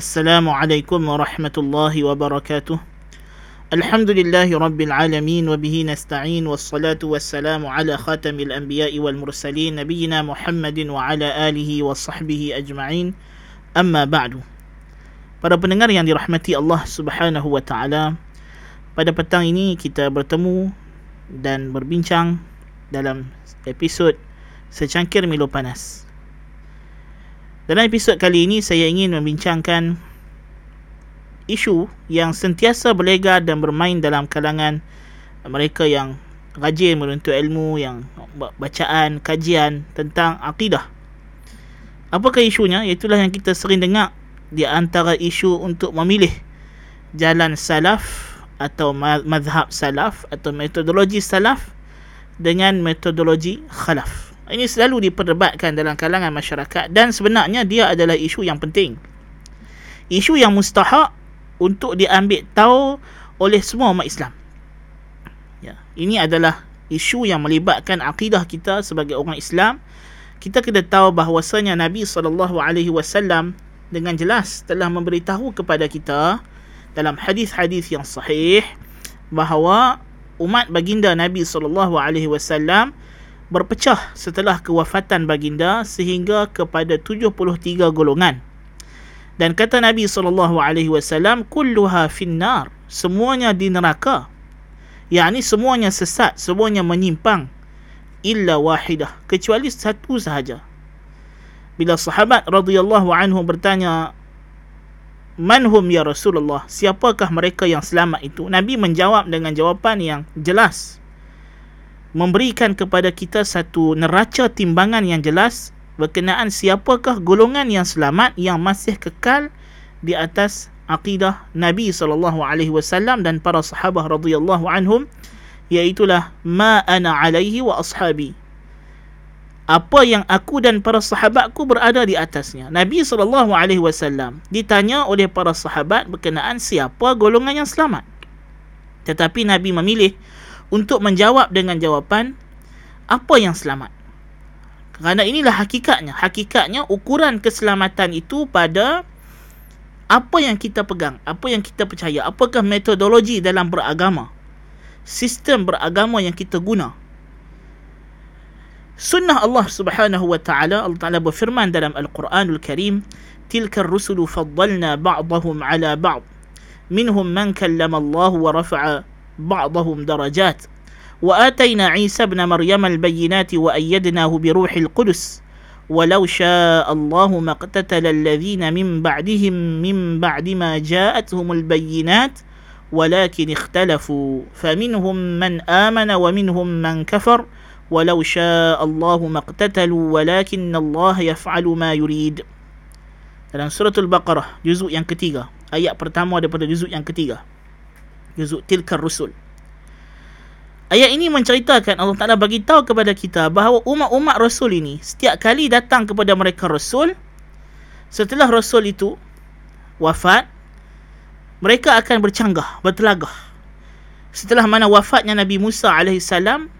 السلام عليكم ورحمة الله وبركاته الحمد لله رب العالمين وبه نستعين والصلاة والسلام على خاتم الأنبياء والمرسلين نبينا محمد وعلى آله وصحبه أجمعين أما بعد Para pendengar yang dirahmati Allah subhanahu wa ta'ala Pada petang ini kita bertemu dan berbincang dalam episod Secangkir Milo Panas dalam episod kali ini saya ingin membincangkan isu yang sentiasa berlegar dan bermain dalam kalangan mereka yang rajin menuntut ilmu, yang bacaan, kajian tentang akidah. Apakah isunya? Itulah yang kita sering dengar di antara isu untuk memilih jalan salaf atau mazhab salaf atau metodologi salaf dengan metodologi khalaf. Ini selalu diperdebatkan dalam kalangan masyarakat dan sebenarnya dia adalah isu yang penting. Isu yang mustahak untuk diambil tahu oleh semua umat Islam. Ya, ini adalah isu yang melibatkan akidah kita sebagai orang Islam. Kita kena tahu bahawasanya Nabi sallallahu alaihi wasallam dengan jelas telah memberitahu kepada kita dalam hadis-hadis yang sahih bahawa umat baginda Nabi sallallahu alaihi wasallam berpecah setelah kewafatan baginda sehingga kepada 73 golongan. Dan kata Nabi sallallahu alaihi wasallam kulluha finnar, semuanya di neraka. yakni semuanya sesat, semuanya menyimpang illa wahidah, kecuali satu sahaja. Bila sahabat radhiyallahu anhu bertanya manhum ya Rasulullah? Siapakah mereka yang selamat itu? Nabi menjawab dengan jawapan yang jelas memberikan kepada kita satu neraca timbangan yang jelas berkenaan siapakah golongan yang selamat yang masih kekal di atas akidah Nabi sallallahu alaihi wasallam dan para sahabat radhiyallahu anhum iaitu ma ana alaihi wa ashabi apa yang aku dan para sahabatku berada di atasnya. Nabi SAW ditanya oleh para sahabat berkenaan siapa golongan yang selamat. Tetapi Nabi memilih untuk menjawab dengan jawapan apa yang selamat. Kerana inilah hakikatnya. Hakikatnya ukuran keselamatan itu pada apa yang kita pegang, apa yang kita percaya, apakah metodologi dalam beragama. Sistem beragama yang kita guna sunnah Allah Subhanahu wa taala Allah Taala berfirman dalam Al-Quranul Karim tilka ar-rusulu faddalna ba'dahum 'ala ba'd minhum man kallama Allah wa rafa'a بعضهم درجات. وآتينا عيسى ابن مريم البينات وأيدناه بروح القدس. ولو شاء الله ما اقتتل الذين من بعدهم من بعد ما جاءتهم البينات ولكن اختلفوا. فمنهم من آمن ومنهم من كفر. ولو شاء الله ما اقتتلوا ولكن الله يفعل ما يريد. Dalam surah al-baqarah juzuk yang ketiga. Ayat pertama daripada juzuk yang ketiga. Juzuk tilkar rusul ayat ini menceritakan Allah Taala bagi tahu kepada kita bahawa umat-umat rasul ini setiap kali datang kepada mereka rasul setelah rasul itu wafat mereka akan bercanggah bertelagah setelah mana wafatnya Nabi Musa alaihissalam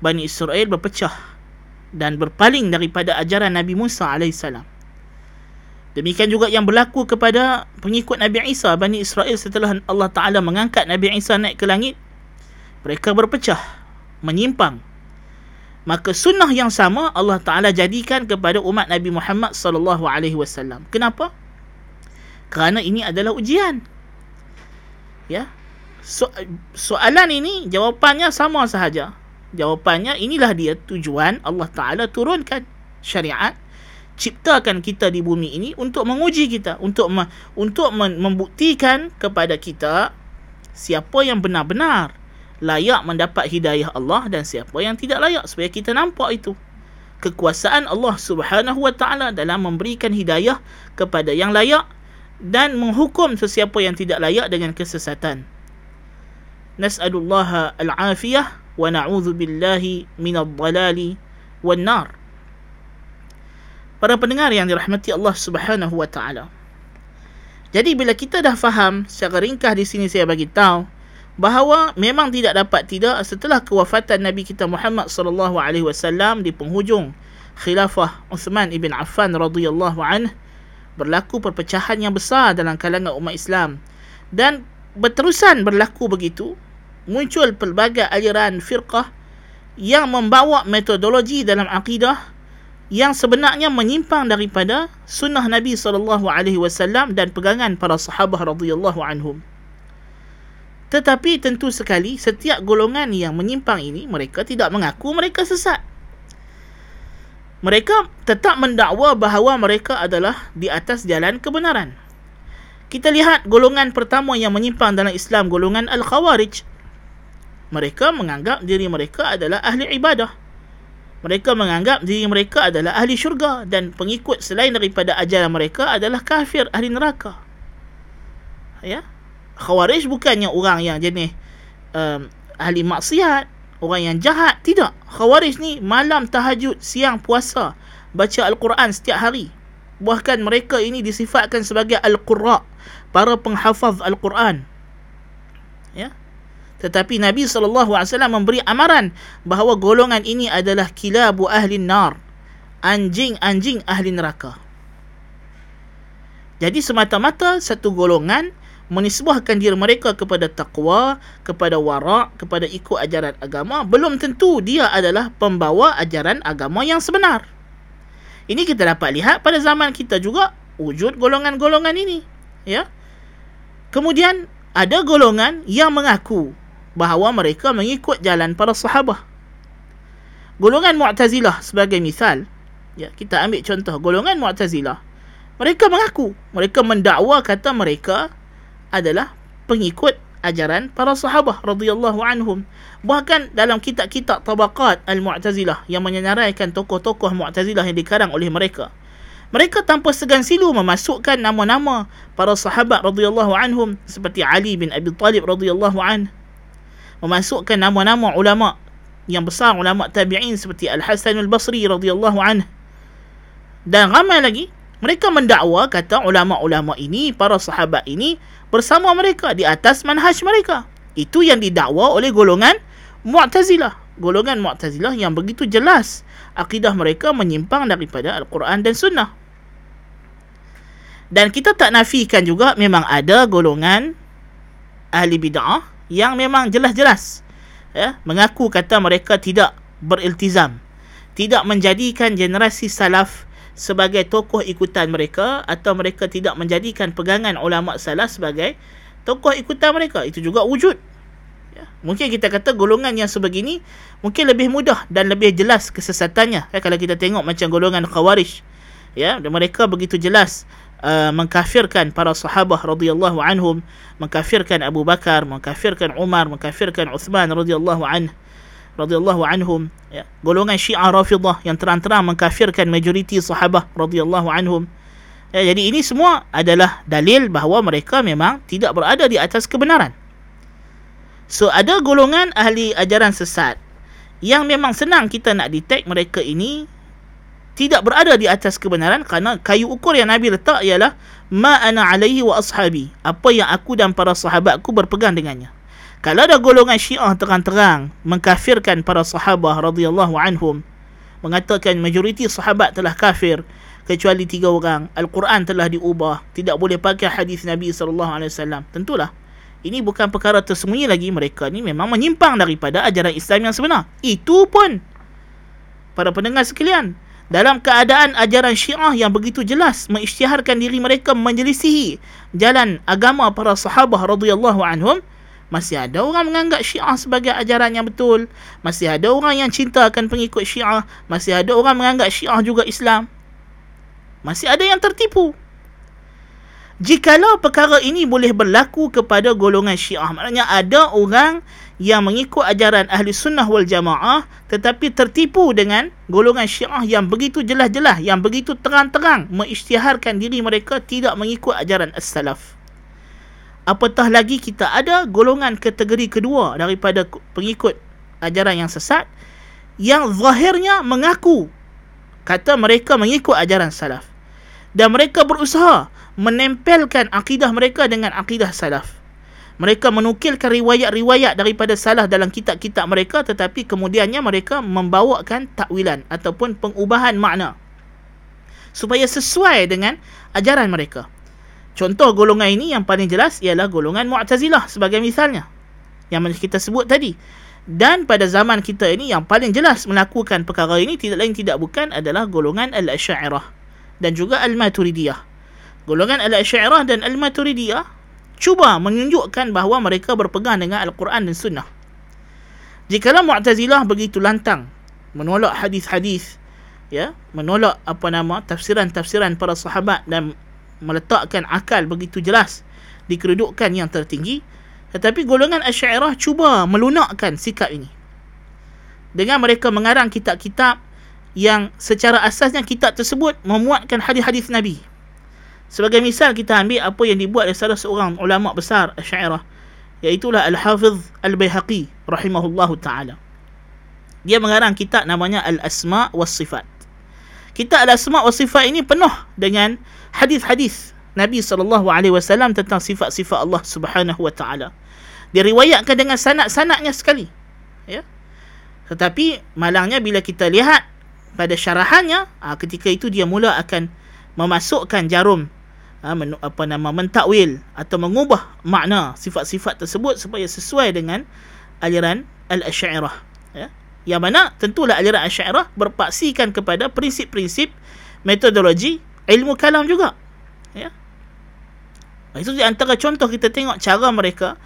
Bani Israel berpecah dan berpaling daripada ajaran Nabi Musa AS. Demikian juga yang berlaku kepada pengikut Nabi Isa Bani Israel setelah Allah Ta'ala mengangkat Nabi Isa naik ke langit. Mereka berpecah, menyimpang. Maka sunnah yang sama Allah Ta'ala jadikan kepada umat Nabi Muhammad sallallahu alaihi wasallam. Kenapa? Kerana ini adalah ujian. Ya. So, soalan ini jawapannya sama sahaja. Jawapannya inilah dia tujuan Allah Ta'ala turunkan syariat ciptakan kita di bumi ini untuk menguji kita untuk me, untuk membuktikan kepada kita siapa yang benar-benar layak mendapat hidayah Allah dan siapa yang tidak layak supaya kita nampak itu kekuasaan Allah Subhanahu wa taala dalam memberikan hidayah kepada yang layak dan menghukum sesiapa yang tidak layak dengan kesesatan nas'alullaha al-afiyah wa na'udzu billahi minadh dhalali wan nar. Para pendengar yang dirahmati Allah Subhanahu wa taala. Jadi bila kita dah faham secara ringkas di sini saya bagi tahu bahawa memang tidak dapat tidak setelah kewafatan Nabi kita Muhammad sallallahu alaihi wasallam di penghujung khilafah Uthman ibn Affan radhiyallahu anhu berlaku perpecahan yang besar dalam kalangan umat Islam dan berterusan berlaku begitu muncul pelbagai aliran firqah yang membawa metodologi dalam akidah yang sebenarnya menyimpang daripada sunnah Nabi sallallahu alaihi wasallam dan pegangan para sahabat radhiyallahu anhum. Tetapi tentu sekali setiap golongan yang menyimpang ini mereka tidak mengaku mereka sesat. Mereka tetap mendakwa bahawa mereka adalah di atas jalan kebenaran. Kita lihat golongan pertama yang menyimpang dalam Islam golongan Al-Khawarij. Mereka menganggap diri mereka adalah ahli ibadah mereka menganggap diri mereka adalah ahli syurga dan pengikut selain daripada ajaran mereka adalah kafir ahli neraka. Ya? Khawarij bukannya orang yang jenis um, ahli maksiat orang yang jahat. Tidak. Khawarij ni malam tahajud siang puasa baca al-Quran setiap hari. Bahkan mereka ini disifatkan sebagai al-qurra para penghafaz al-Quran. Ya tetapi Nabi SAW memberi amaran bahawa golongan ini adalah kilabu ahli nar. Anjing-anjing ahli neraka. Jadi semata-mata satu golongan menisbahkan diri mereka kepada taqwa, kepada warak, kepada ikut ajaran agama, belum tentu dia adalah pembawa ajaran agama yang sebenar. Ini kita dapat lihat pada zaman kita juga wujud golongan-golongan ini. Ya. Kemudian ada golongan yang mengaku bahawa mereka mengikut jalan para sahabah. Golongan Mu'tazilah sebagai misal, ya, kita ambil contoh golongan Mu'tazilah. Mereka mengaku, mereka mendakwa kata mereka adalah pengikut ajaran para sahabah radhiyallahu anhum. Bahkan dalam kitab-kitab tabaqat Al-Mu'tazilah yang menyenaraikan tokoh-tokoh Mu'tazilah yang dikarang oleh mereka. Mereka tanpa segan silu memasukkan nama-nama para sahabat radhiyallahu anhum seperti Ali bin Abi Talib radhiyallahu anhu memasukkan nama-nama ulama yang besar ulama tabi'in seperti Al-Hasan Al-Basri radhiyallahu anhu. Dan ramai lagi mereka mendakwa kata ulama-ulama ini para sahabat ini bersama mereka di atas manhaj mereka. Itu yang didakwa oleh golongan Mu'tazilah. Golongan Mu'tazilah yang begitu jelas akidah mereka menyimpang daripada Al-Quran dan Sunnah. Dan kita tak nafikan juga memang ada golongan ahli bid'ah yang memang jelas-jelas ya, mengaku kata mereka tidak beriltizam tidak menjadikan generasi salaf sebagai tokoh ikutan mereka atau mereka tidak menjadikan pegangan ulama salaf sebagai tokoh ikutan mereka itu juga wujud ya. mungkin kita kata golongan yang sebegini mungkin lebih mudah dan lebih jelas kesesatannya ya, kalau kita tengok macam golongan khawarij ya mereka begitu jelas uh, mengkafirkan para sahabat radhiyallahu anhum, mengkafirkan Abu Bakar, mengkafirkan Umar, mengkafirkan Uthman radhiyallahu an radhiyallahu anhum ya. golongan Syiah Rafidah yang terang-terang mengkafirkan majoriti sahabat radhiyallahu anhum ya, jadi ini semua adalah dalil bahawa mereka memang tidak berada di atas kebenaran so ada golongan ahli ajaran sesat yang memang senang kita nak detect mereka ini tidak berada di atas kebenaran kerana kayu ukur yang Nabi letak ialah ma ana alaihi wa ashabi. Apa yang aku dan para sahabatku berpegang dengannya. Kalau ada golongan Syiah terang-terang mengkafirkan para sahabat radhiyallahu anhum mengatakan majoriti sahabat telah kafir kecuali tiga orang al-Quran telah diubah tidak boleh pakai hadis Nabi sallallahu alaihi wasallam. Tentulah ini bukan perkara tersembunyi lagi. Mereka ni memang menyimpang daripada ajaran Islam yang sebenar. Itu pun para pendengar sekalian dalam keadaan ajaran syiah yang begitu jelas mengisytiharkan diri mereka menjelisihi jalan agama para sahabah radhiyallahu anhum masih ada orang menganggap syiah sebagai ajaran yang betul masih ada orang yang cinta akan pengikut syiah masih ada orang menganggap syiah juga Islam masih ada yang tertipu. Jikalau perkara ini boleh berlaku kepada golongan syiah maknanya ada orang yang mengikut ajaran ahli sunnah wal jamaah tetapi tertipu dengan golongan syiah yang begitu jelas-jelas yang begitu terang-terang mengisytiharkan diri mereka tidak mengikut ajaran as-salaf. Apatah lagi kita ada golongan kategori kedua daripada pengikut ajaran yang sesat yang zahirnya mengaku kata mereka mengikut ajaran salaf. Dan mereka berusaha menempelkan akidah mereka dengan akidah salaf mereka menukilkan riwayat-riwayat daripada salah dalam kitab-kitab mereka tetapi kemudiannya mereka membawakan takwilan ataupun pengubahan makna supaya sesuai dengan ajaran mereka. Contoh golongan ini yang paling jelas ialah golongan Mu'tazilah sebagai misalnya. Yang kita sebut tadi. Dan pada zaman kita ini yang paling jelas melakukan perkara ini tidak lain tidak bukan adalah golongan Al-Asy'ariyah dan juga Al-Maturidiyah. Golongan Al-Asy'ariyah dan Al-Maturidiyah cuba menunjukkan bahawa mereka berpegang dengan Al-Quran dan Sunnah. Jikalau Mu'tazilah begitu lantang menolak hadis-hadis ya, menolak apa nama tafsiran-tafsiran para sahabat dan meletakkan akal begitu jelas di kedudukan yang tertinggi tetapi golongan Asy'ariyah cuba melunakkan sikap ini dengan mereka mengarang kitab-kitab yang secara asasnya kitab tersebut memuatkan hadis-hadis Nabi sebagai misal kita ambil apa yang dibuat oleh salah seorang ulama besar Asy'ariyah iaitu Al-Hafiz Al-Baihaqi rahimahullahu taala dia mengarang kitab namanya Al-Asma' was Sifat kitab Al-Asma' was Sifat ini penuh dengan hadis-hadis Nabi SAW tentang sifat-sifat Allah Subhanahu Wa Taala. Diriwayatkan dengan sanad-sanadnya sekali. Ya. Tetapi malangnya bila kita lihat pada syarahannya, aa, ketika itu dia mula akan memasukkan jarum aa, men, apa nama mentakwil atau mengubah makna sifat-sifat tersebut supaya sesuai dengan aliran al-Asy'ariyah. Ya. Yang mana tentulah aliran Asy'ariyah berpaksikan kepada prinsip-prinsip metodologi ilmu kalam juga. Ya. Itu di antara contoh kita tengok cara mereka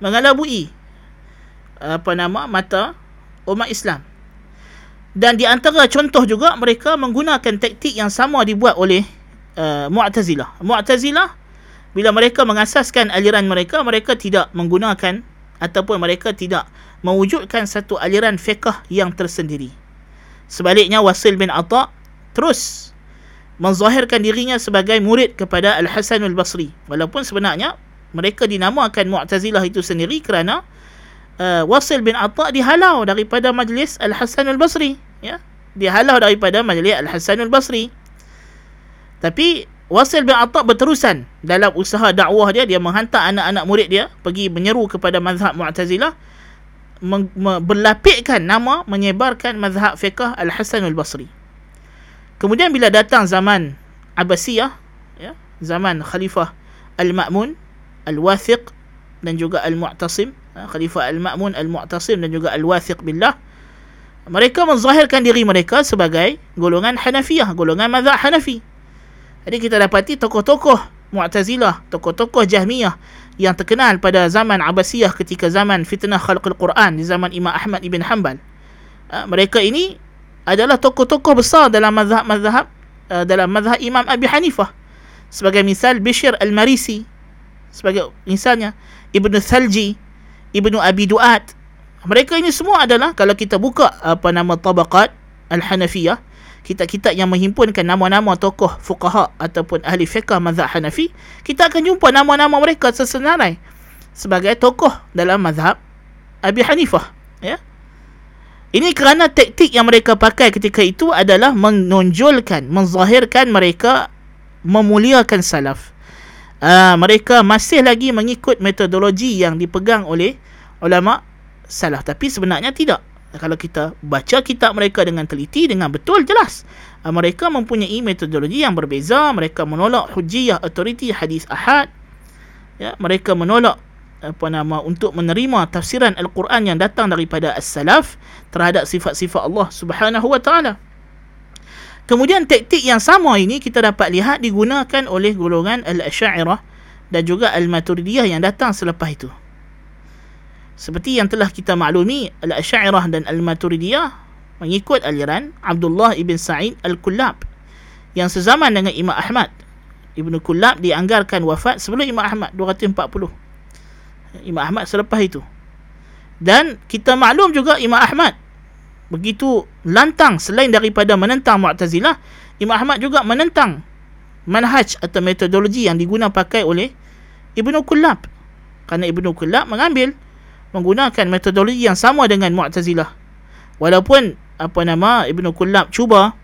mengalabui apa nama mata umat Islam. Dan di antara contoh juga mereka menggunakan taktik yang sama dibuat oleh uh, Mu'tazilah. Mu'tazilah bila mereka mengasaskan aliran mereka, mereka tidak menggunakan ataupun mereka tidak mewujudkan satu aliran fiqh yang tersendiri. Sebaliknya Wasil bin Atha terus menzahirkan dirinya sebagai murid kepada Al-Hasan Al-Basri. Walaupun sebenarnya mereka dinamakan Mu'tazilah itu sendiri kerana uh, Wasil bin Atta dihalau daripada majlis Al-Hasan Al-Basri. Ya? Dihalau daripada majlis Al-Hasan Al-Basri. Tapi Wasil bin Atta berterusan dalam usaha dakwah dia. Dia menghantar anak-anak murid dia pergi menyeru kepada mazhab Mu'tazilah. berlapikkan nama menyebarkan mazhab fiqah Al-Hasan Al-Basri. Kemudian bila datang zaman Abbasiyah, ya, zaman Khalifah Al-Ma'mun, Al-Wathiq dan juga Al-Mu'tasim, ya, Khalifah Al-Ma'mun, Al-Mu'tasim dan juga Al-Wathiq billah, mereka menzahirkan diri mereka sebagai golongan Hanafiyah, golongan mazhab Hanafi. Jadi kita dapati tokoh-tokoh Mu'tazilah, tokoh-tokoh Jahmiyah yang terkenal pada zaman Abbasiyah ketika zaman fitnah khalqul Quran di zaman Imam Ahmad ibn Hanbal. Ya, mereka ini adalah tokoh-tokoh besar dalam mazhab-mazhab uh, dalam mazhab Imam Abi Hanifah. Sebagai misal Bishr Al-Marisi. Sebagai misalnya Ibnu Thalji, Ibnu Abi Duat. Mereka ini semua adalah kalau kita buka apa nama tabaqat Al-Hanafiyah, kitab-kitab yang menghimpunkan nama-nama tokoh fuqaha ataupun ahli fiqh mazhab Hanafi, kita akan jumpa nama-nama mereka sesenarai sebagai tokoh dalam mazhab Abi Hanifah, ya. Ini kerana taktik yang mereka pakai ketika itu adalah menonjolkan, menzahirkan mereka memuliakan salaf. Uh, mereka masih lagi mengikut metodologi yang dipegang oleh ulama salaf. Tapi sebenarnya tidak. Kalau kita baca kitab mereka dengan teliti, dengan betul, jelas. Uh, mereka mempunyai metodologi yang berbeza. Mereka menolak hujiyah, autoriti, hadis ahad. Ya, mereka menolak apa nama untuk menerima tafsiran al-Quran yang datang daripada as-salaf terhadap sifat-sifat Allah Subhanahu wa taala. Kemudian taktik yang sama ini kita dapat lihat digunakan oleh golongan al-Asy'ariyah dan juga al-Maturidiyah yang datang selepas itu. Seperti yang telah kita maklumi, al-Asy'ariyah dan al-Maturidiyah mengikut aliran Abdullah ibn Sa'id al-Kullab yang sezaman dengan Imam Ahmad. Ibnu Kullab dianggarkan wafat sebelum Imam Ahmad 240 Imam Ahmad selepas itu. Dan kita maklum juga Imam Ahmad begitu lantang selain daripada menentang Mu'tazilah, Imam Ahmad juga menentang manhaj atau metodologi yang digunakan pakai oleh Ibnu Kullab. Kerana Ibnu Kullab mengambil menggunakan metodologi yang sama dengan Mu'tazilah. Walaupun apa nama Ibnu Kullab cuba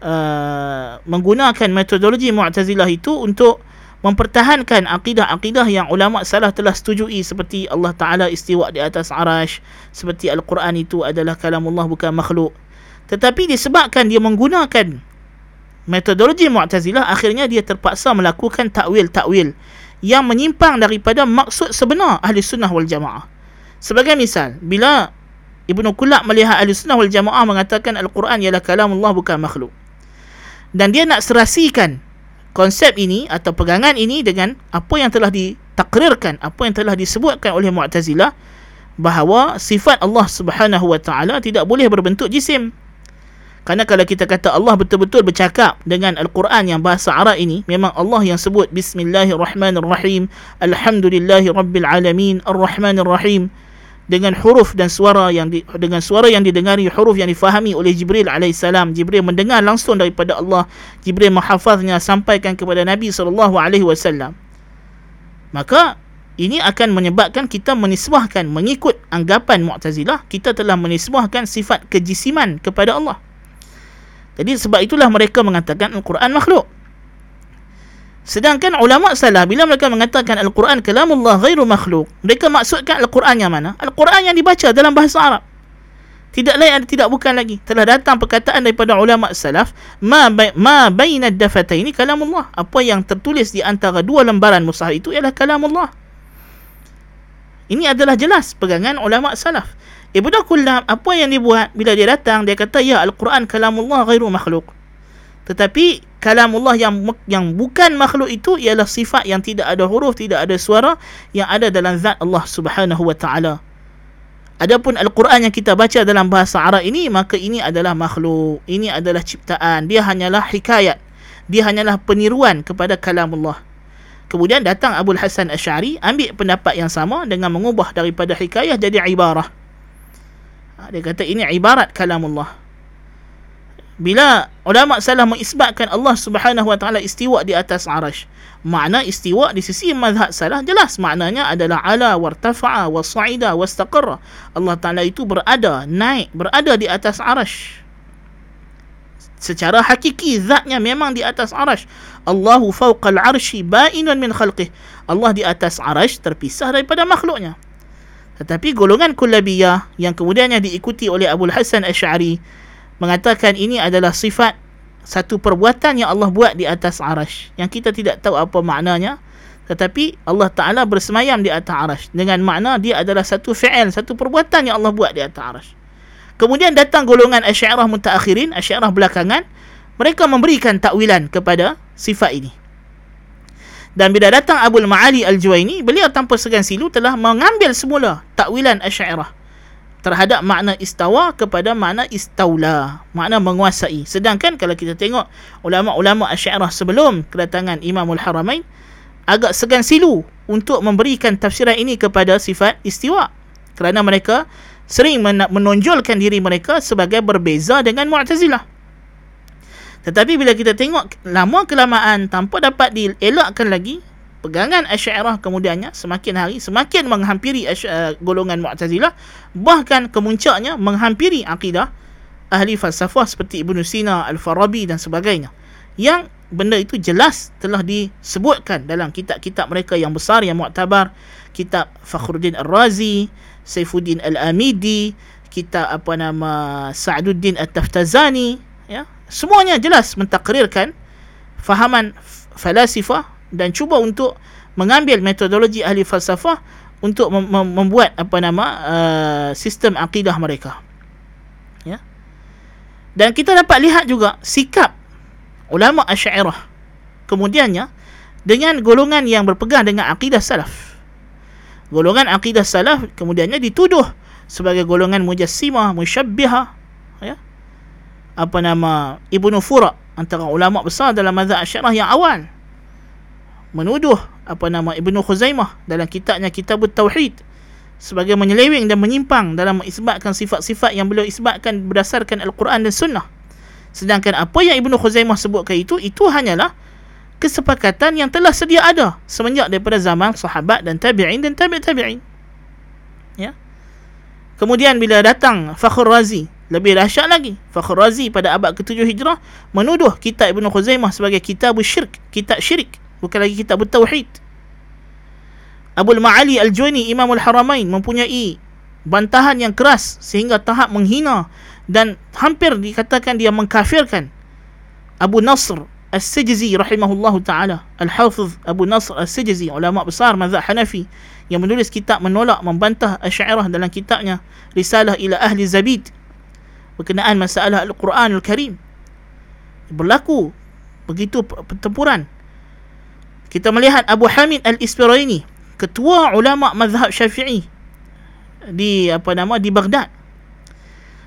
uh, menggunakan metodologi Mu'tazilah itu untuk mempertahankan akidah-akidah yang ulama salah telah setujui seperti Allah Ta'ala istiwa di atas arash seperti Al-Quran itu adalah kalam Allah bukan makhluk tetapi disebabkan dia menggunakan metodologi Mu'tazilah akhirnya dia terpaksa melakukan takwil-takwil yang menyimpang daripada maksud sebenar ahli sunnah wal jamaah. Sebagai misal, bila Ibnu Kulak melihat ahli sunnah wal jamaah mengatakan Al-Quran ialah kalamullah bukan makhluk. Dan dia nak serasikan konsep ini atau pegangan ini dengan apa yang telah ditakrirkan, apa yang telah disebutkan oleh Mu'tazilah bahawa sifat Allah Subhanahu wa taala tidak boleh berbentuk jisim. Karena kalau kita kata Allah betul-betul bercakap dengan Al-Quran yang bahasa Arab ini, memang Allah yang sebut Bismillahirrahmanirrahim, Alhamdulillahi Rabbil Alamin, Ar-Rahmanirrahim dengan huruf dan suara yang di, dengan suara yang didengari huruf yang difahami oleh Jibril alaihissalam Jibril mendengar langsung daripada Allah. Jibril menghafaznya sampaikan kepada Nabi sallallahu alaihi wasallam. Maka ini akan menyebabkan kita menisbahkan mengikut anggapan Mu'tazilah kita telah menisbahkan sifat kejisiman kepada Allah. Jadi sebab itulah mereka mengatakan Al-Quran makhluk. Sedangkan ulama salah bila mereka mengatakan Al-Quran kalamullah ghairu makhluk, mereka maksudkan Al-Quran yang mana? Al-Quran yang dibaca dalam bahasa Arab. Tidak lain ada tidak bukan lagi. Telah datang perkataan daripada ulama salaf, ma bai, ma baina dafataini kalamullah. Apa yang tertulis di antara dua lembaran mushaf itu ialah kalamullah. Ini adalah jelas pegangan ulama salaf. Ibnu Kullab apa yang dibuat bila dia datang dia kata ya Al-Quran kalamullah ghairu makhluk. Tetapi kalamullah yang yang bukan makhluk itu ialah sifat yang tidak ada huruf, tidak ada suara yang ada dalam zat Allah Subhanahu wa taala. Adapun Al-Quran yang kita baca dalam bahasa Arab ini maka ini adalah makhluk. Ini adalah ciptaan. Dia hanyalah hikayat. Dia hanyalah peniruan kepada kalamullah. Kemudian datang Abu Hasan Asy'ari ambil pendapat yang sama dengan mengubah daripada hikayah jadi ibarah. Ha, dia kata ini ibarat kalamullah. Bila ulama salah mengisbatkan Allah Subhanahu wa taala istiwa di atas arash, makna istiwa di sisi mazhab salah jelas maknanya adalah ala wartafa'a wasa'ida wastaqarra. Allah taala itu berada, naik, berada di atas arash. Secara hakiki zatnya memang di atas arash. Allahu fawqal arshi ba'inun min khalqih. Allah di atas arash terpisah daripada makhluknya. Tetapi golongan kullabiyah yang kemudiannya diikuti oleh Abu Hasan Asy'ari mengatakan ini adalah sifat satu perbuatan yang Allah buat di atas arash yang kita tidak tahu apa maknanya tetapi Allah Ta'ala bersemayam di atas arash dengan makna dia adalah satu fi'il, satu perbuatan yang Allah buat di atas arash kemudian datang golongan asyairah mutaakhirin, asyairah belakangan mereka memberikan takwilan kepada sifat ini. Dan bila datang Abul Ma'ali Al-Juwaini, beliau tanpa segan silu telah mengambil semula takwilan Asy'ariyah terhadap makna istawa kepada makna istaula, makna menguasai. Sedangkan kalau kita tengok ulama-ulama Asy'ariyah sebelum kedatangan Imamul Haramain agak segan silu untuk memberikan tafsiran ini kepada sifat istiwa. Kerana mereka sering menonjolkan diri mereka sebagai berbeza dengan Mu'tazilah. Tetapi bila kita tengok lama kelamaan tanpa dapat dielakkan lagi pegangan Asy'ariyah kemudiannya semakin hari semakin menghampiri uh, golongan Mu'tazilah. Bahkan kemuncaknya menghampiri akidah ahli falsafah seperti Ibn Sina, Al-Farabi dan sebagainya. Yang benda itu jelas telah disebutkan dalam kitab-kitab mereka yang besar yang muktabar kitab Fakhruddin Ar-Razi, Saifuddin Al-Amidi, kitab apa nama Sa'duddin At-Taftazani ya. Semuanya jelas mentakrirkan fahaman falasifah dan cuba untuk mengambil metodologi ahli falsafah untuk mem- mem- membuat apa nama uh, sistem akidah mereka. Ya. Dan kita dapat lihat juga sikap ulama asy'ariyah kemudiannya dengan golongan yang berpegang dengan akidah salaf. Golongan akidah salaf kemudiannya dituduh sebagai golongan mujassimah musyabbihah ya. Apa nama Ibnu Fura antara ulama besar dalam mazhab Asy'ariyah yang awal menuduh apa nama Ibnu Khuzaimah dalam kitabnya Kitabut Tauhid sebagai menyeleweng dan menyimpang dalam mengisbatkan sifat-sifat yang beliau isbatkan berdasarkan Al-Quran dan Sunnah. Sedangkan apa yang Ibnu Khuzaimah sebutkan itu itu hanyalah kesepakatan yang telah sedia ada semenjak daripada zaman sahabat dan tabi'in dan tabi' tabi'in. Ya. Kemudian bila datang Fakhr Razi lebih dahsyat lagi, Fakhr Razi pada abad ke-7 Hijrah menuduh kitab Ibn Khuzaimah sebagai kitab syirik, kitab syirik, bukan lagi kitab tauhid. Abu Ma'ali Al-Juwani Imamul Haramain mempunyai bantahan yang keras sehingga tahap menghina dan hampir dikatakan dia mengkafirkan Abu Nasr As-Sijzi rahimahullahu taala. Al-Hafiz Abu Nasr As-Sijzi ulama besar mazhab Hanafi yang menulis kitab menolak membantah Asy'ariyah dalam kitabnya Risalah ila Ahli Zabid berkenaan masalah Al-Quranul Karim. Berlaku begitu pertempuran kita melihat Abu Hamid Al-Ispiraini ketua ulama mazhab Syafi'i di apa nama di Baghdad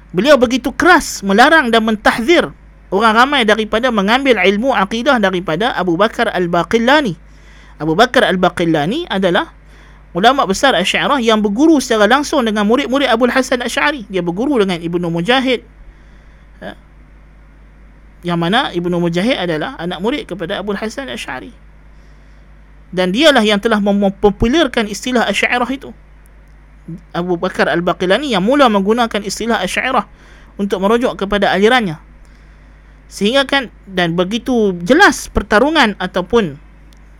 beliau begitu keras melarang dan mentahzir orang ramai daripada mengambil ilmu akidah daripada Abu Bakar Al-Baqillani. Abu Bakar Al-Baqillani adalah ulama besar Asy'ariyah yang berguru secara langsung dengan murid-murid Abu Hasan Asy'ari. Dia berguru dengan Ibnu Mujahid. Ya. Yang mana Ibnu Mujahid adalah anak murid kepada Abu Hasan Asy'ari. Dan dialah yang telah mempopularkan istilah Asy'ariyah itu. Abu Bakar Al-Baqillani yang mula menggunakan istilah Asy'ariyah untuk merujuk kepada alirannya sehingga kan dan begitu jelas pertarungan ataupun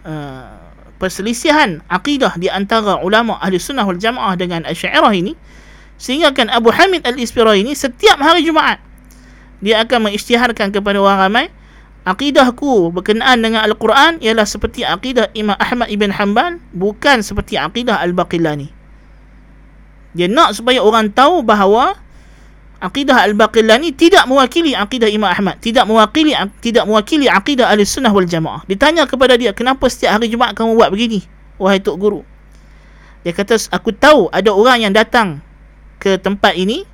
uh, perselisihan akidah di antara ulama ahli sunnah wal jamaah dengan asyairah ini sehingga kan Abu Hamid al-Ispira ini setiap hari Jumaat dia akan mengisytiharkan kepada orang ramai akidahku berkenaan dengan Al-Quran ialah seperti akidah Imam Ahmad ibn Hanbal bukan seperti akidah Al-Baqillani dia nak supaya orang tahu bahawa akidah al-Baqillani tidak mewakili akidah Imam Ahmad, tidak mewakili tidak mewakili akidah Ahlussunnah wal Jamaah. Ditanya kepada dia, "Kenapa setiap hari Jumaat kamu buat begini?" Wahai tok guru. Dia kata, "Aku tahu ada orang yang datang ke tempat ini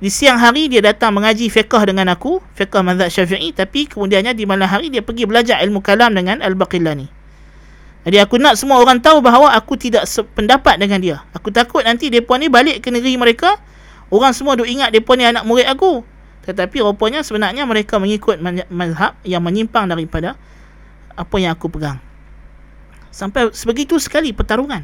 di siang hari dia datang mengaji fiqh dengan aku, fiqh mazhab Syafi'i, tapi kemudiannya di malam hari dia pergi belajar ilmu kalam dengan Al-Baqillani." Jadi aku nak semua orang tahu bahawa aku tidak sependapat dengan dia. Aku takut nanti depa ni balik ke negeri mereka, Orang semua duk ingat mereka ni anak murid aku. Tetapi rupanya sebenarnya mereka mengikut mazhab yang menyimpang daripada apa yang aku pegang. Sampai sebegitu sekali pertarungan.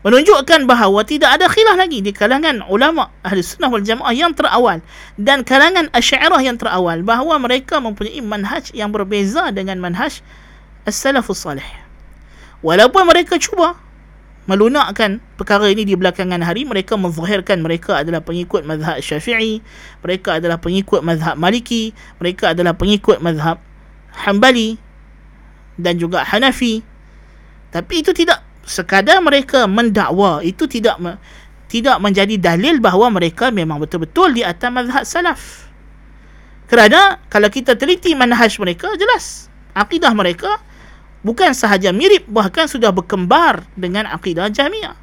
Menunjukkan bahawa tidak ada khilaf lagi di kalangan ulama ahli sunnah wal jamaah yang terawal dan kalangan asyairah yang terawal bahawa mereka mempunyai manhaj yang berbeza dengan manhaj as-salafus salih. Walaupun mereka cuba melunakkan perkara ini di belakangan hari mereka menzahirkan mereka adalah pengikut mazhab syafi'i mereka adalah pengikut mazhab maliki mereka adalah pengikut mazhab hambali dan juga hanafi tapi itu tidak sekadar mereka mendakwa itu tidak tidak menjadi dalil bahawa mereka memang betul-betul di atas mazhab salaf kerana kalau kita teliti manhaj mereka jelas akidah mereka bukan sahaja mirip bahkan sudah berkembar dengan akidah Jahmiyah.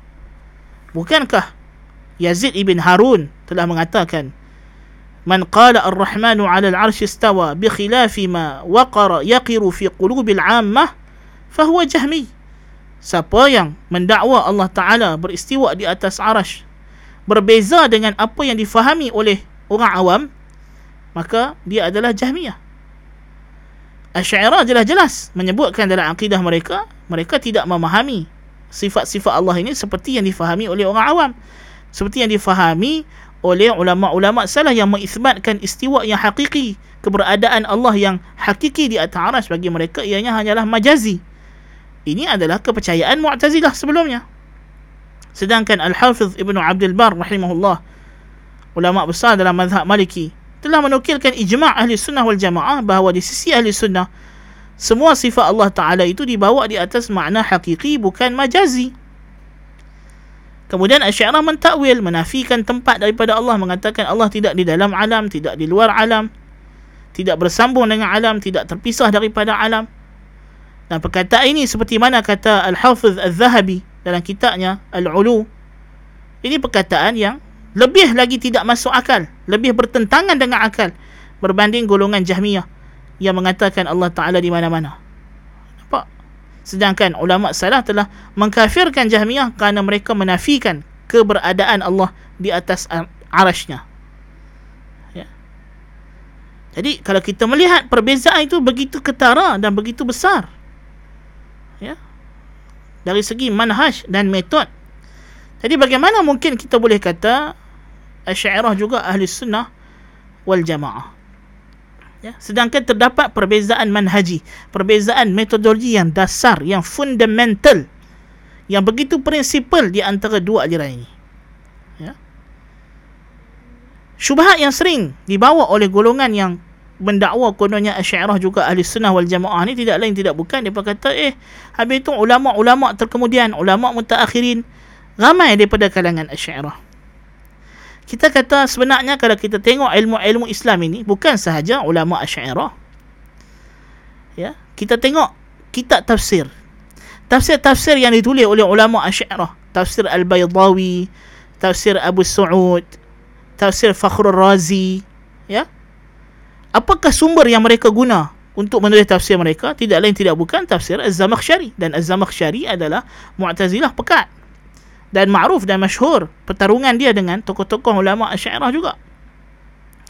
Bukankah Yazid ibn Harun telah mengatakan Man qala ar-Rahmanu 'ala al-'arsy istawa bi khilafi ma waqara yaqiru fi qulubil 'ammah fahuwa Jahmi. Siapa yang mendakwa Allah Taala beristiwa di atas arasy berbeza dengan apa yang difahami oleh orang awam maka dia adalah Jahmiyah. Asy'ariyah jelas-jelas menyebutkan dalam akidah mereka, mereka tidak memahami sifat-sifat Allah ini seperti yang difahami oleh orang awam. Seperti yang difahami oleh ulama-ulama salah yang mengisbatkan istiwa yang hakiki, keberadaan Allah yang hakiki di atas aras bagi mereka ianya hanyalah majazi. Ini adalah kepercayaan Mu'tazilah sebelumnya. Sedangkan Al-Hafiz Ibn Abdul Bar rahimahullah ulama besar dalam mazhab Maliki telah menukilkan ijma' ahli sunnah wal jamaah bahawa di sisi ahli sunnah semua sifat Allah Ta'ala itu dibawa di atas makna hakiki bukan majazi. Kemudian Asy'ariyah mentakwil menafikan tempat daripada Allah mengatakan Allah tidak di dalam alam, tidak di luar alam, tidak bersambung dengan alam, tidak terpisah daripada alam. Dan perkataan ini seperti mana kata Al-Hafiz Al-Zahabi dalam kitabnya Al-Ulu. Ini perkataan yang lebih lagi tidak masuk akal lebih bertentangan dengan akal berbanding golongan Jahmiyah. Yang mengatakan Allah Taala di mana-mana. Nampak? Sedangkan ulama salah telah mengkafirkan Jahmiyah kerana mereka menafikan keberadaan Allah di atas arasnya. Ya. jadi kalau kita melihat perbezaan itu begitu ketara dan begitu besar ya dari segi manhaj dan metod jadi bagaimana mungkin kita boleh kata Asy'ariyah juga ahli sunnah wal jamaah. Ya, sedangkan terdapat perbezaan manhaji, perbezaan metodologi yang dasar, yang fundamental, yang begitu prinsipal di antara dua aliran ini. Ya. Syubhat yang sering dibawa oleh golongan yang mendakwa kononnya Asy'ariyah juga ahli sunnah wal jamaah ni tidak lain tidak bukan. Dia kata eh habis tu ulama-ulama terkemudian ulama mutaakhirin ramai daripada kalangan Asy'ariyah kita kata sebenarnya kalau kita tengok ilmu-ilmu Islam ini bukan sahaja ulama Asy'ariyah ya kita tengok kitab tafsir. Tafsir-tafsir yang ditulis oleh ulama Asy'ariyah tafsir Al-Baydawi tafsir Abu Su'ud tafsir Fakhrul Razi ya apakah sumber yang mereka guna untuk menulis tafsir mereka? Tidak lain tidak bukan tafsir Az-Zamakhsyari dan Az-Zamakhsyari adalah Mu'tazilah pekat dan ma'ruf dan masyhur. Pertarungan dia dengan tokoh-tokoh ulama Asy'ariyah juga.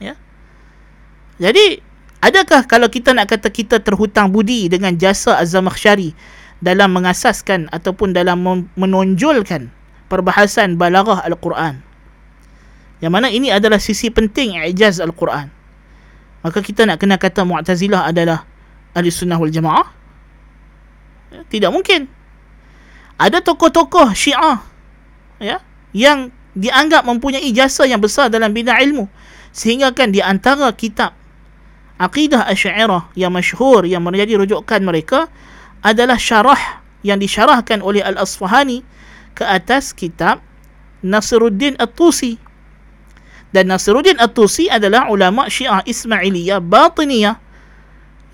Ya. Jadi adakah kalau kita nak kata kita terhutang budi dengan jasa Az-Zamakhsyari dalam mengasaskan ataupun dalam menonjolkan perbahasan balaghah Al-Quran? Yang mana ini adalah sisi penting ijaz Al-Quran maka kita nak kena kata Mu'tazilah adalah ahli sunnah wal jamaah? Ya, tidak mungkin. Ada tokoh-tokoh syiah ya, yang dianggap mempunyai jasa yang besar dalam bidang ilmu. Sehingga kan di antara kitab akidah asyairah yang masyhur yang menjadi rujukan mereka adalah syarah yang disyarahkan oleh Al-Asfahani ke atas kitab Nasiruddin At-Tusi dan Nasiruddin At-Tusi adalah ulama Syiah Ismailiyah Batiniyah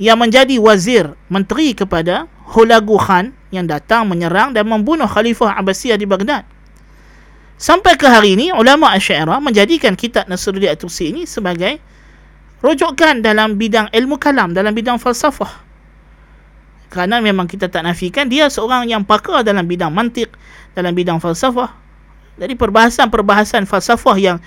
yang menjadi wazir menteri kepada Hulagu Khan yang datang menyerang dan membunuh Khalifah Abbasiyah di Baghdad. Sampai ke hari ini ulama Asy'ariyah menjadikan kitab Nasiruddin At-Tusi ini sebagai rujukan dalam bidang ilmu kalam, dalam bidang falsafah. Kerana memang kita tak nafikan dia seorang yang pakar dalam bidang mantik, dalam bidang falsafah. Jadi perbahasan-perbahasan falsafah yang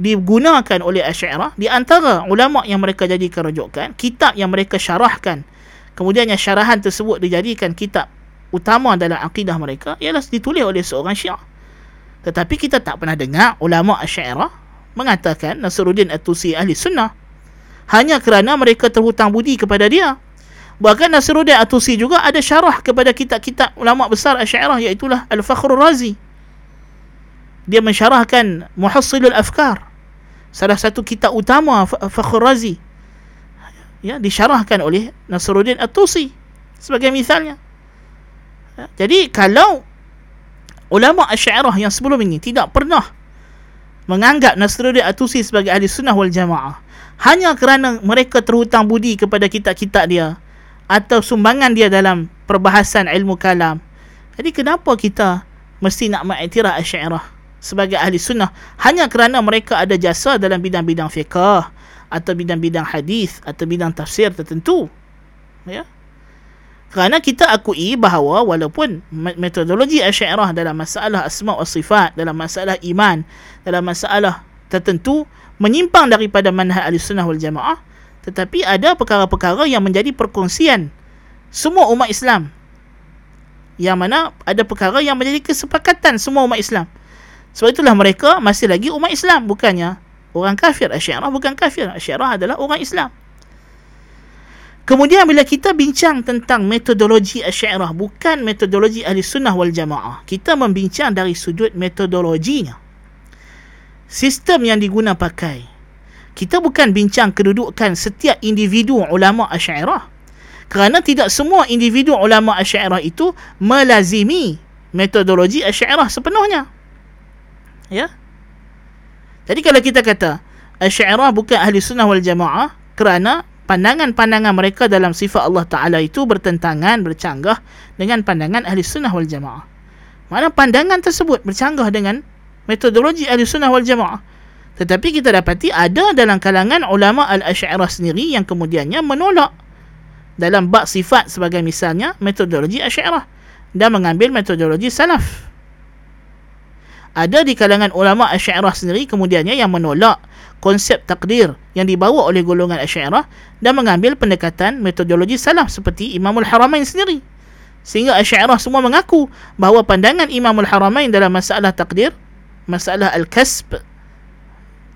digunakan oleh Asy'ariyah di antara ulama yang mereka jadikan rujukan kitab yang mereka syarahkan. Kemudiannya syarahan tersebut dijadikan kitab utama dalam akidah mereka ialah ditulis oleh seorang Syiah. Tetapi kita tak pernah dengar ulama Asy'ariyah mengatakan Nasruddin At-Tusi ahli sunnah hanya kerana mereka terhutang budi kepada dia. Bahkan Nasruddin At-Tusi juga ada syarah kepada kitab-kitab ulama besar Asy'ariyah iaitu Al-Fakhrul Razi. Dia mensyarahkan Muhassilul Afkar salah satu kitab utama Fakhr Razi. Ya disyarahkan oleh Nasruddin At-Tusi sebagai misalnya. Ya, jadi kalau ulama Asy'ariyah yang sebelum ini tidak pernah menganggap Nasruddin At-Tusi sebagai ahli sunnah wal jamaah hanya kerana mereka terhutang budi kepada kitab-kitab dia atau sumbangan dia dalam perbahasan ilmu kalam jadi kenapa kita mesti nak mengiktiraf Asy'ariyah sebagai ahli sunnah hanya kerana mereka ada jasa dalam bidang-bidang fiqah atau bidang-bidang hadis atau bidang tafsir tertentu. Ya. Kerana kita akui bahawa walaupun metodologi asyairah dalam masalah asma wa sifat dalam masalah iman dalam masalah tertentu menyimpang daripada manhaj ahli sunnah wal jamaah tetapi ada perkara-perkara yang menjadi perkongsian semua umat Islam. Yang mana ada perkara yang menjadi kesepakatan semua umat Islam sebab itulah mereka masih lagi umat Islam bukannya orang kafir. Asy'ariyah bukan kafir. Asy'ariyah adalah orang Islam. Kemudian bila kita bincang tentang metodologi Asy'ariyah bukan metodologi Ahli Sunnah wal Jamaah, kita membincang dari sudut metodologinya. Sistem yang diguna pakai. Kita bukan bincang kedudukan setiap individu ulama Asy'ariyah. Kerana tidak semua individu ulama Asy'ariyah itu melazimi metodologi Asy'ariyah sepenuhnya. Ya. Jadi kalau kita kata Asy'ariyah bukan ahli sunnah wal jamaah kerana pandangan-pandangan mereka dalam sifat Allah Ta'ala itu bertentangan, bercanggah dengan pandangan ahli sunnah wal jamaah. Mana pandangan tersebut bercanggah dengan metodologi ahli sunnah wal jamaah. Tetapi kita dapati ada dalam kalangan ulama al-Asy'ariyah sendiri yang kemudiannya menolak dalam bab sifat sebagai misalnya metodologi Asy'ariyah dan mengambil metodologi salaf ada di kalangan ulama Asy'ariyah sendiri kemudiannya yang menolak konsep takdir yang dibawa oleh golongan Asy'ariyah dan mengambil pendekatan metodologi salaf seperti Imamul Haramain sendiri. Sehingga Asy'ariyah semua mengaku bahawa pandangan Imamul Haramain dalam masalah takdir, masalah al-kasb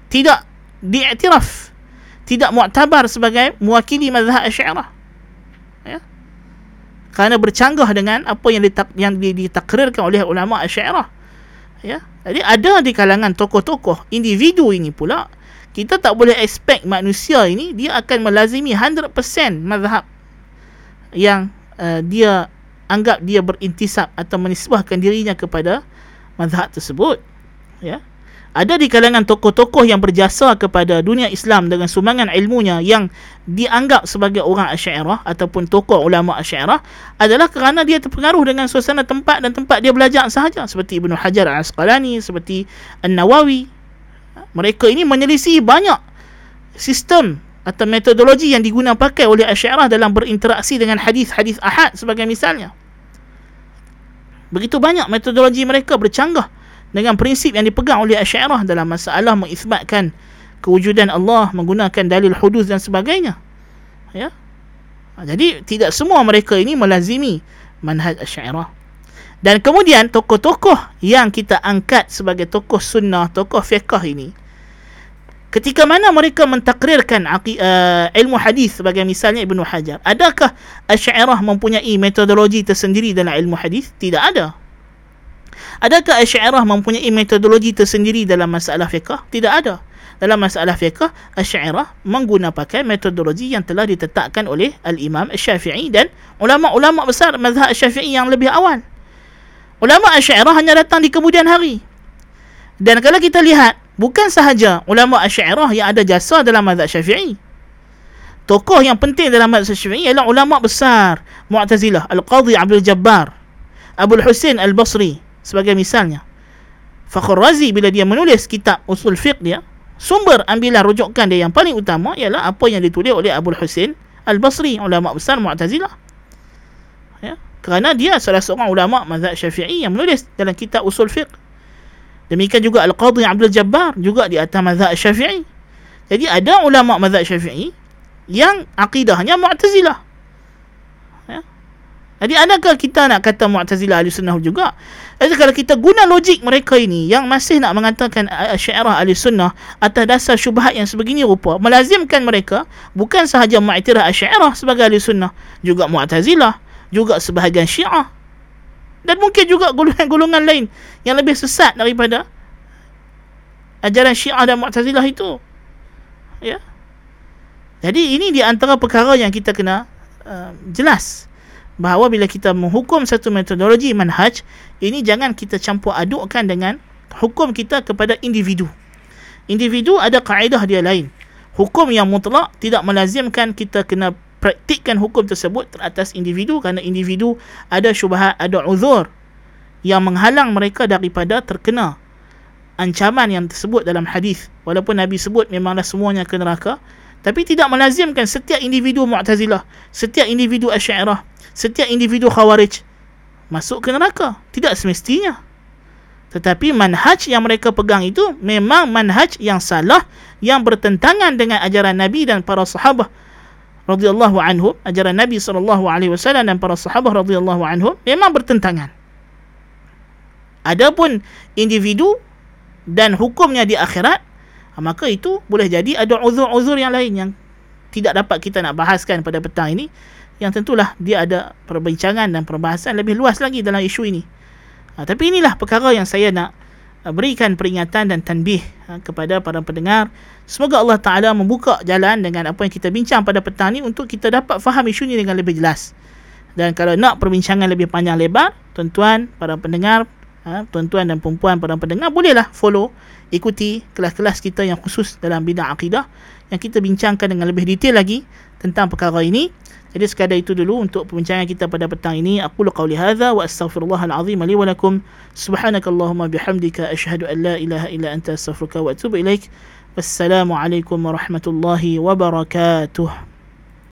tidak diiktiraf, tidak muktabar sebagai mewakili mazhab Asy'ariyah. Ya. Kerana bercanggah dengan apa yang ditak, yang ditakrirkan oleh ulama Asy'ariyah ya. Jadi ada di kalangan tokoh-tokoh individu ini pula kita tak boleh expect manusia ini dia akan melazimi 100% mazhab yang uh, dia anggap dia berintisab atau menisbahkan dirinya kepada mazhab tersebut. Ya ada di kalangan tokoh-tokoh yang berjasa kepada dunia Islam dengan sumbangan ilmunya yang dianggap sebagai orang Asy'ariyah ataupun tokoh ulama Asy'ariyah adalah kerana dia terpengaruh dengan suasana tempat dan tempat dia belajar sahaja. Seperti Ibnu Hajar Al-Asqalani seperti An-Nawawi. Mereka ini menyelisih banyak sistem atau metodologi yang digunakan pakai oleh Asy'ariyah dalam berinteraksi dengan hadis-hadis ahad sebagai misalnya. Begitu banyak metodologi mereka bercanggah dengan prinsip yang dipegang oleh Asy'ariyah dalam masalah mengisbatkan kewujudan Allah menggunakan dalil hudus dan sebagainya. Ya. Ha, jadi tidak semua mereka ini melazimi manhaj Asy'ariyah. Dan kemudian tokoh-tokoh yang kita angkat sebagai tokoh sunnah, tokoh fiqh ini ketika mana mereka mentakrirkan uh, ilmu hadis sebagai misalnya Ibnu Hajar, adakah Asy'ariyah mempunyai metodologi tersendiri dalam ilmu hadis? Tidak ada. Adakah Asy'ariyah mempunyai metodologi tersendiri dalam masalah fiqh? Tidak ada. Dalam masalah fiqh, Asy'ariyah menggunakan pakai metodologi yang telah ditetapkan oleh Al-Imam Asy-Syafi'i dan ulama-ulama besar mazhab Asy-Syafi'i yang lebih awal. Ulama Asy'ariyah hanya datang di kemudian hari. Dan kalau kita lihat, bukan sahaja ulama Asy'ariyah yang ada jasa dalam mazhab Syafi'i. Tokoh yang penting dalam mazhab Syafi'i ialah ulama besar Mu'tazilah, Al-Qadhi Abdul Jabbar, Abu Husain Al-Basri, sebagai misalnya. Fakhr Razi bila dia menulis kitab usul fiqh dia sumber ambilan rujukan dia yang paling utama ialah apa yang ditulis oleh Abu Husain Al-Basri ulama besar Mu'tazilah. Ya kerana dia salah seorang ulama mazhab Syafi'i yang menulis dalam kitab usul fiqh. Demikian juga Al-Qadhi Abdul Jabbar juga di atas mazhab Syafi'i. Jadi ada ulama mazhab Syafi'i yang akidahnya Mu'tazilah jadi adakah kita nak kata Mu'tazilah Ahli Sunnah juga? Jadi kalau kita guna logik mereka ini yang masih nak mengatakan Syiarah Ahli Sunnah atas dasar syubhat yang sebegini rupa, melazimkan mereka bukan sahaja Mu'tirah Syiarah sebagai Ahli Sunnah, juga Mu'tazilah, juga sebahagian Syiah. Dan mungkin juga golongan-golongan lain yang lebih sesat daripada ajaran Syiah dan Mu'tazilah itu. Ya. Jadi ini di antara perkara yang kita kena uh, jelas bahawa bila kita menghukum satu metodologi manhaj ini jangan kita campur adukkan dengan hukum kita kepada individu. Individu ada kaedah dia lain. Hukum yang mutlak tidak melazimkan kita kena praktikkan hukum tersebut teratas individu kerana individu ada syubhat ada uzur yang menghalang mereka daripada terkena ancaman yang tersebut dalam hadis. Walaupun nabi sebut memanglah semuanya ke neraka tapi tidak melazimkan setiap individu Mu'tazilah, setiap individu Asy'ariyah, setiap individu Khawarij masuk ke neraka. Tidak semestinya. Tetapi manhaj yang mereka pegang itu memang manhaj yang salah yang bertentangan dengan ajaran Nabi dan para sahabat radhiyallahu anhum, ajaran Nabi sallallahu alaihi wasallam dan para sahabat radhiyallahu anhum memang bertentangan. Adapun individu dan hukumnya di akhirat maka itu boleh jadi ada uzur-uzur yang lain yang tidak dapat kita nak bahaskan pada petang ini yang tentulah dia ada perbincangan dan perbahasan lebih luas lagi dalam isu ini. Ha, tapi inilah perkara yang saya nak ha, berikan peringatan dan tanbih ha, kepada para pendengar. Semoga Allah Ta'ala membuka jalan dengan apa yang kita bincang pada petang ini untuk kita dapat faham isu ini dengan lebih jelas. Dan kalau nak perbincangan lebih panjang lebar tuan-tuan para pendengar ha, tuan-tuan dan perempuan para pendengar bolehlah follow ikuti kelas-kelas kita yang khusus dalam bidang akidah yang kita bincangkan dengan lebih detail lagi tentang perkara ini. Jadi sekadar itu dulu untuk perbincangan kita pada petang ini. Aku qauli hadza wa astaghfirullahal azim li wa lakum. Subhanakallahumma bihamdika asyhadu an la ilaha illa anta astaghfiruka wa atubu ilaik. Wassalamu alaikum warahmatullahi wabarakatuh.